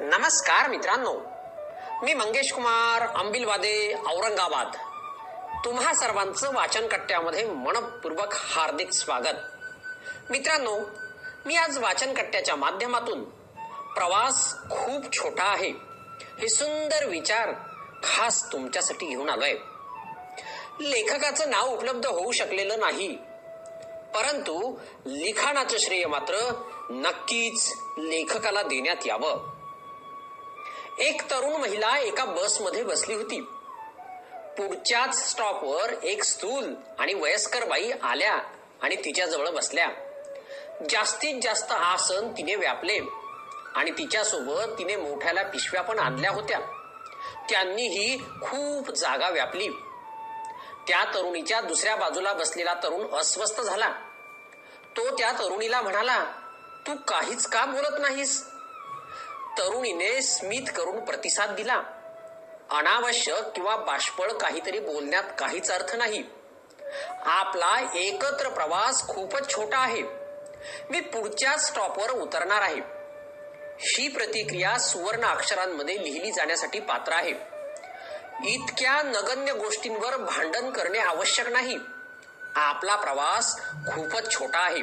नमस्कार मित्रांनो. मी मंगेश कुमार अंबिलवादे औरंगाबाद. तुम्हा सर्वांचं वाचन कट्ट्यामध्ये मनपूर्वक हार्दिक स्वागत. मित्रांनो मी आज वाचन कट्ट्याच्या माध्यमातून प्रवास खूप छोटा आहे हे सुंदर विचार खास तुमच्यासाठी घेऊन आलोय. लेखकाचं नाव उपलब्ध होऊ शकलेलं नाही परंतु लिखाणाचं श्रेय मात्र नक्कीच लेखकाला देण्यात यावं. एक तरुण महिला एका बसमध्ये बसली होती. पुढच्याच स्टॉपवर एक स्थूल आणि वयस्कर बाई आल्या आणि तिच्याजवळ बसल्या. जास्तीत जास्त आसन तिने व्यापले आणि तिच्यासोबत तिने मोठ्याला पिशव्या पण आणल्या होत्या. त्यांनीही खूप जागा व्यापली. त्या तरुणीच्या दुसऱ्या बाजूला बसलेला तरुण अस्वस्थ झाला. तो त्या तरुणीला म्हणाला तू काहीच का बोलत नाहीस? तरुणीने स्मित करून प्रतिसाद दिला. अनावश्यक किंवा बाष्पळ काहीतरी बोलण्यात काहीच अर्थ नाही. आपला एकत्र प्रवास खूपच छोटा आहे. मी पुढच्या स्टॉपवर उतरणार आहे. ही प्रतिक्रिया सुवर्ण अक्षरांमध्ये लिहिली जाण्यासाठी पात्र आहे. इतक्या नगण्य गोष्टींवर भांडण करणे आवश्यक नाही. आपला प्रवास खूपच छोटा आहे.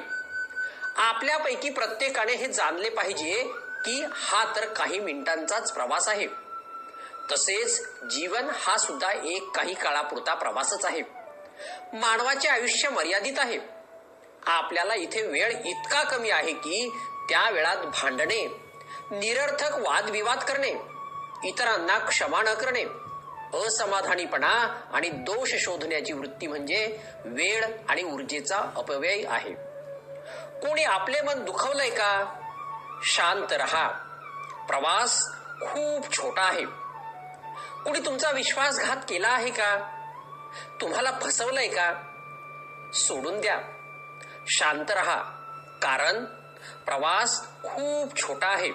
आपल्यापैकी प्रत्येकाने हे जाणले पाहिजे की हा तर काही मिनिटांचाच प्रवास आहे. तसेच जीवन हा सुद्धा एक काही काळापुरता प्रवासच आहे. मानवाचे आयुष्य मर्यादित आहे. आपल्याला इथे वेळ इतका कमी आहे की त्या वेळात भांडणे निरर्थक वादविवाद करणे इतरांना क्षमा न करणे असमाधानीपणा आणि दोष शोधण्याची वृत्ती म्हणजे वेळ आणि ऊर्जेचा अपव्यय आहे. कोणी आपले मन दुखवलंय का? शांत रहा. प्रवास खूप छोटा आहे. कुणी तुमचा विश्वासघात केला आहे का? तुम्हाला फसवलंय का? सोडून द्या. शांत रहा. कारण प्रवास खूप छोटा आहे.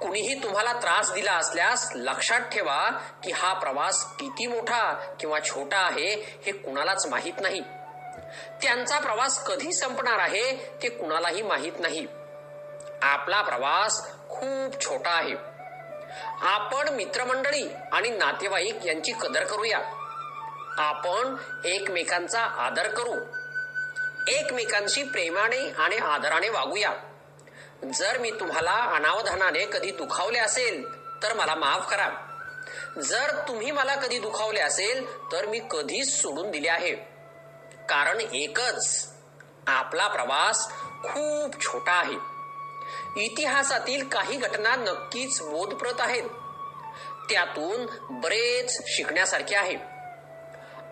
कुणीही तुम्हाला त्रास दिला असल्यास लक्षात ठेवा की हा प्रवास किती मोठा किंवा छोटा आहे हे कुणालाच माहीत नाही. त्यांचा प्रवास कधी संपणार आहे ते कुणालाही माहीत नाही. आपला प्रवास खूप छोटा आहे. आपण मित्रमंडळी आणि नातेवाईक यांची कदर करूया. आपण एकमेकांचा आदर करू. एकमेकांशी प्रेमाने आणि आदराने वागूया. जर मी तुम्हाला अनावधानाने कधी दुखावले असेल तर मला माफ करा. जर तुम्ही मला कधी दुखावले असेल तर मी कधीच सोडून दिले आहे. कारण एकच आपला प्रवास खूप छोटा आहे. इतिहासातील काही घटना नक्कीच बोधप्रत आहेत. त्यातून बरेच शिकण्यासारखे आहे.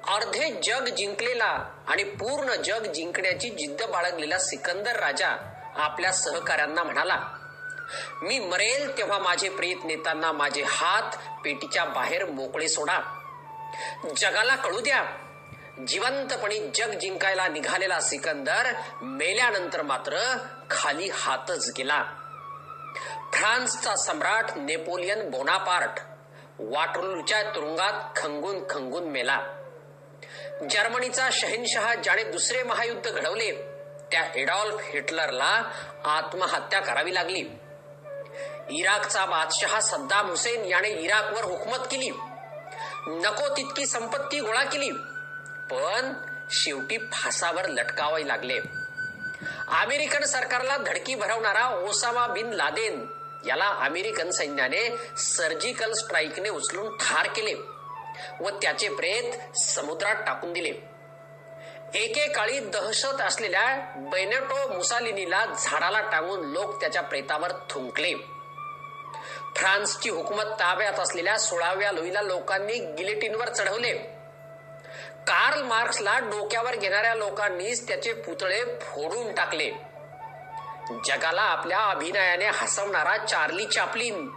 अर्धे जग जिंकलेला आणि पूर्ण जग जिंकण्याची जिद्द बाळगलेला सिकंदर राजा आपल्या सहकाऱ्यांना म्हणाला मी मरेल तेव्हा माझे प्रेत नेताना माझे हात पेटीच्या बाहेर मोकळे सोडा. जगाला कळू द्या जिवंतपणे जग जिंकायला निघालेला सिकंदर मेल्यानंतर मात्र खाली हातच गेला. फ्रान्सचा सम्राट नेपोलियन बोनापार्ट वाटरूच्या तुरुंगात खंगून खंगून मेला. जर्मनीचा शहनशहा ज्याने दुसरे महायुद्ध घडवले त्या एडॉल्फ हिटलरला आत्महत्या करावी लागली. इराकचा बादशहा सद्दाम हुसेन याने इराकवर हुकमत केली. नको तितकी संपत्ती गोळा केली. पण शेवटी फासावर लटकावे लागले. अमेरिकन सरकारला धडकी भरवणारा ओसामा बिन लादेन याला अमेरिकन सैन्याने सर्जिकल स्ट्राईकने उचलून ठार केले व त्याचे प्रेत समुद्रात टाकून दिले. एकेकाळी दहशत असलेल्या बेनेटो मुसालिनीला झाडाला टांगून लोक त्याच्या प्रेतावर थुंकले. फ्रान्सची हुकूमत ताब्यात असलेल्या सोळाव्या लोईला लोकांनी गिलेटिनवर चढवले. कार्ल मार्क्सला डोक्यावर घेणाऱ्या लोकांनीच त्याचे पुतळे फोडून टाकले. जगाला आपल्या अभिनयाने हसवणारा चार्ली चापलिन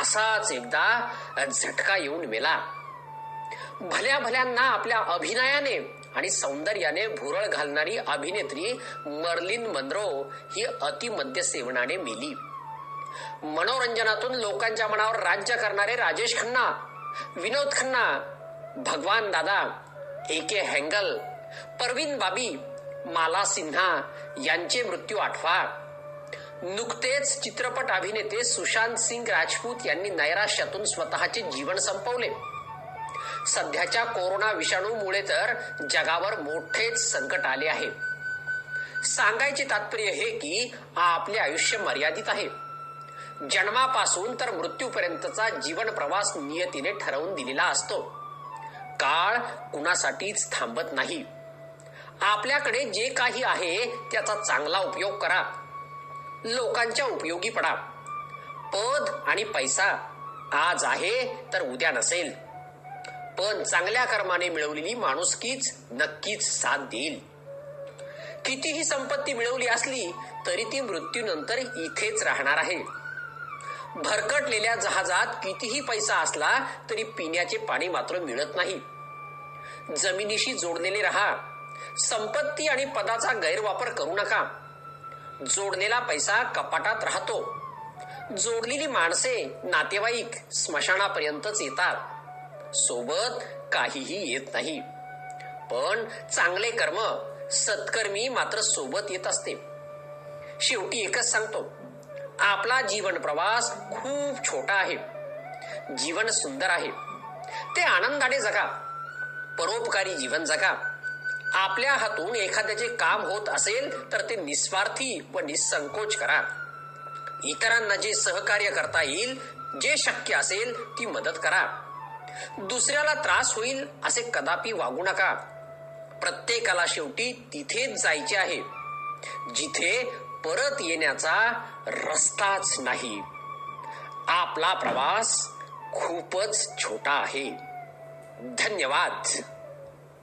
असाच एकदा झटका येऊन मेला. भल्या भल्यांना आपल्या अभिनयाने आणि सौंदर्याने भुरळ घालणारी अभिनेत्री मर्लिन मनरो ही अतिमद्य सेवनाने मेली. मनोरंजनातून लोकांच्या मनावर राज्य करणारे राजेश खन्ना विनोद खन्ना भगवान दादा ए के हँगल परवीन बाबी माला सिन्हा यांचे मृत्यू आठवा नुकतेच चित्रपट अभिनेते सुशांत सिंग राजपूत यांनी नैराश्यातून स्वतःचे जीवन संपवले. सध्याच्या कोरोना विषाणूमुळे तर जगावर मोठेच संकट आले आहे. सांगायचे तात्पर्य हे की आपले आयुष्य मर्यादित आहे. जन्मापासून तर मृत्यूपर्यंतचा जीवन प्रवास नियतीने ठरवून दिलेला असतो. काळ कुणासाठीच थांबत नाही. आपल्याकडे जे काही आहे त्याचा चांगला उपयोग करा. लोकांच्या उपयोगी पडा. पद आणि पैसा आज आहे तर उद्या नसेल. पण चांगल्या कर्माने मिळवलेली माणुसकीच नक्कीच साथ देईल. कितीही संपत्ती मिळवली असली तरी ती मृत्यूनंतर इथेच राहणार आहे. भरकटलेल्या जहाजात कितीही पैसा असला तरी पिण्याचे पाणी मात्र मिळत नाही. जमिनीशी जोडलेले राहा. संपत्ती आणि पदाचा गैरवापर करू नका. जोडलेला पैसा कपाटात राहतो. जोडलेली माणसे नातेवाईक स्मशानापर्यंतच येतात. सोबत काहीही येत नाही. पण चांगले कर्म सत्कर्मी मात्र सोबत येत असते. शेवटी एकच सांगतो. आपला जीवन प्रवास खूप छोटा आहे. जीवन सुंदर आहे. ते आनंदाने जगा. परोपकारी जीवन जगा. आपल्या हातून एखाद्याचे काम होत असेल तर ते निस्वार्थी व निसंकोच करा. इतरांना जे सहकार्य करता येईल जे शक्य असेल ती मदत करा. दुसऱ्याला त्रास होईल असे कदापि वागू नका. प्रत्येकाला शेवटी तिथेच जायचे आहे. जिथे परत येण्याचा रस्ताच नाही. आपला प्रवास खूपच छोटा आहे. धन्यवाद.